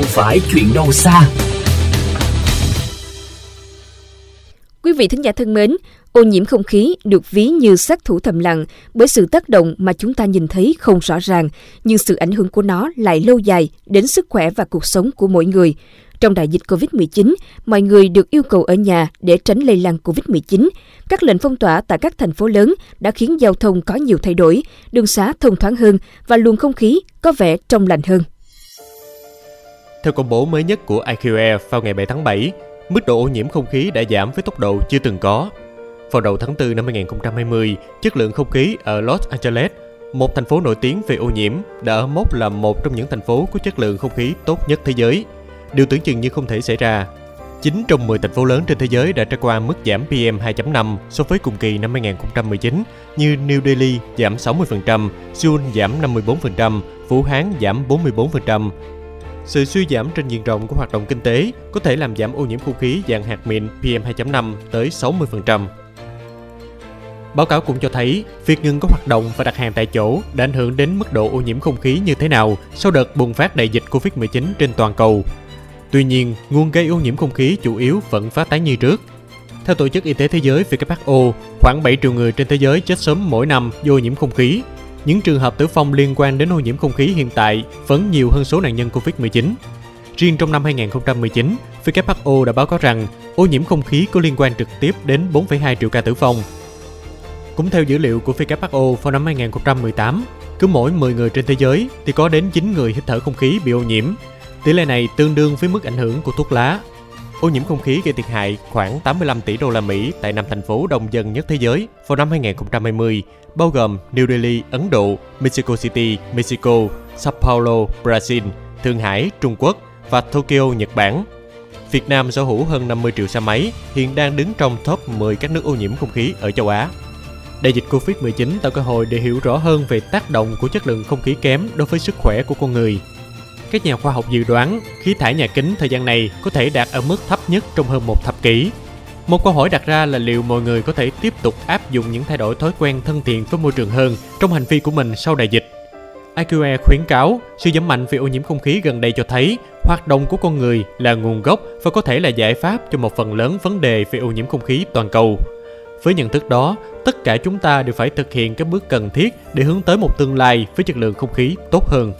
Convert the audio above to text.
không phải chuyện đâu xa. Quý vị thính giả thân mến, ô nhiễm không khí được ví như sát thủ thầm lặng bởi sự tác động mà chúng ta nhìn thấy không rõ ràng, nhưng sự ảnh hưởng của nó lại lâu dài đến sức khỏe và cuộc sống của mỗi người. Trong đại dịch COVID-19, mọi người được yêu cầu ở nhà để tránh lây lan COVID-19. Các lệnh phong tỏa tại các thành phố lớn đã khiến giao thông có nhiều thay đổi, đường xá thông thoáng hơn và luồng không khí có vẻ trong lành hơn. Theo công bố mới nhất của IQE vào ngày 7 tháng 7, mức độ ô nhiễm không khí đã giảm với tốc độ chưa từng có. Vào đầu tháng 4 năm 2020, chất lượng không khí ở Los Angeles, một thành phố nổi tiếng về ô nhiễm, đã ở mốc là một trong những thành phố có chất lượng không khí tốt nhất thế giới. Điều tưởng chừng như không thể xảy ra. 9 trong 10 thành phố lớn trên thế giới đã trải qua mức giảm PM 2.5 so với cùng kỳ năm 2019 như New Delhi giảm 60%, Seoul giảm 54%, Vũ Hán giảm 44%, sự suy giảm trên diện rộng của hoạt động kinh tế có thể làm giảm ô nhiễm không khí dạng hạt mịn PM2.5 tới 60%. Báo cáo cũng cho thấy, việc ngừng các hoạt động và đặt hàng tại chỗ đã ảnh hưởng đến mức độ ô nhiễm không khí như thế nào sau đợt bùng phát đại dịch Covid-19 trên toàn cầu. Tuy nhiên, nguồn gây ô nhiễm không khí chủ yếu vẫn phát tán như trước. Theo Tổ chức Y tế Thế giới WHO, khoảng 7 triệu người trên thế giới chết sớm mỗi năm do ô nhiễm không khí, những trường hợp tử vong liên quan đến ô nhiễm không khí hiện tại vẫn nhiều hơn số nạn nhân Covid-19. Riêng trong năm 2019, WHO đã báo cáo rằng ô nhiễm không khí có liên quan trực tiếp đến 4,2 triệu ca tử vong. Cũng theo dữ liệu của WHO vào năm 2018, cứ mỗi 10 người trên thế giới thì có đến 9 người hít thở không khí bị ô nhiễm. Tỷ lệ này tương đương với mức ảnh hưởng của thuốc lá. Ô nhiễm không khí gây thiệt hại khoảng 85 tỷ đô la Mỹ tại năm thành phố đông dân nhất thế giới vào năm 2020 bao gồm New Delhi, Ấn Độ, Mexico City, Mexico, Sao Paulo, Brazil, Thượng Hải, Trung Quốc và Tokyo, Nhật Bản. Việt Nam sở hữu hơn 50 triệu xe máy, hiện đang đứng trong top 10 các nước ô nhiễm không khí ở châu Á. Đại dịch Covid-19 tạo cơ hội để hiểu rõ hơn về tác động của chất lượng không khí kém đối với sức khỏe của con người. Các nhà khoa học dự đoán khí thải nhà kính thời gian này có thể đạt ở mức thấp nhất trong hơn một thập kỷ một câu hỏi đặt ra là liệu mọi người có thể tiếp tục áp dụng những thay đổi thói quen thân thiện với môi trường hơn trong hành vi của mình sau đại dịch. IQE khuyến cáo sự giảm mạnh về ô nhiễm không khí gần đây cho thấy hoạt động của con người là nguồn gốc và có thể là giải pháp cho một phần lớn vấn đề về ô nhiễm không khí toàn cầu. Với nhận thức đó, tất cả chúng ta đều phải thực hiện các bước cần thiết để hướng tới một tương lai với chất lượng không khí tốt hơn.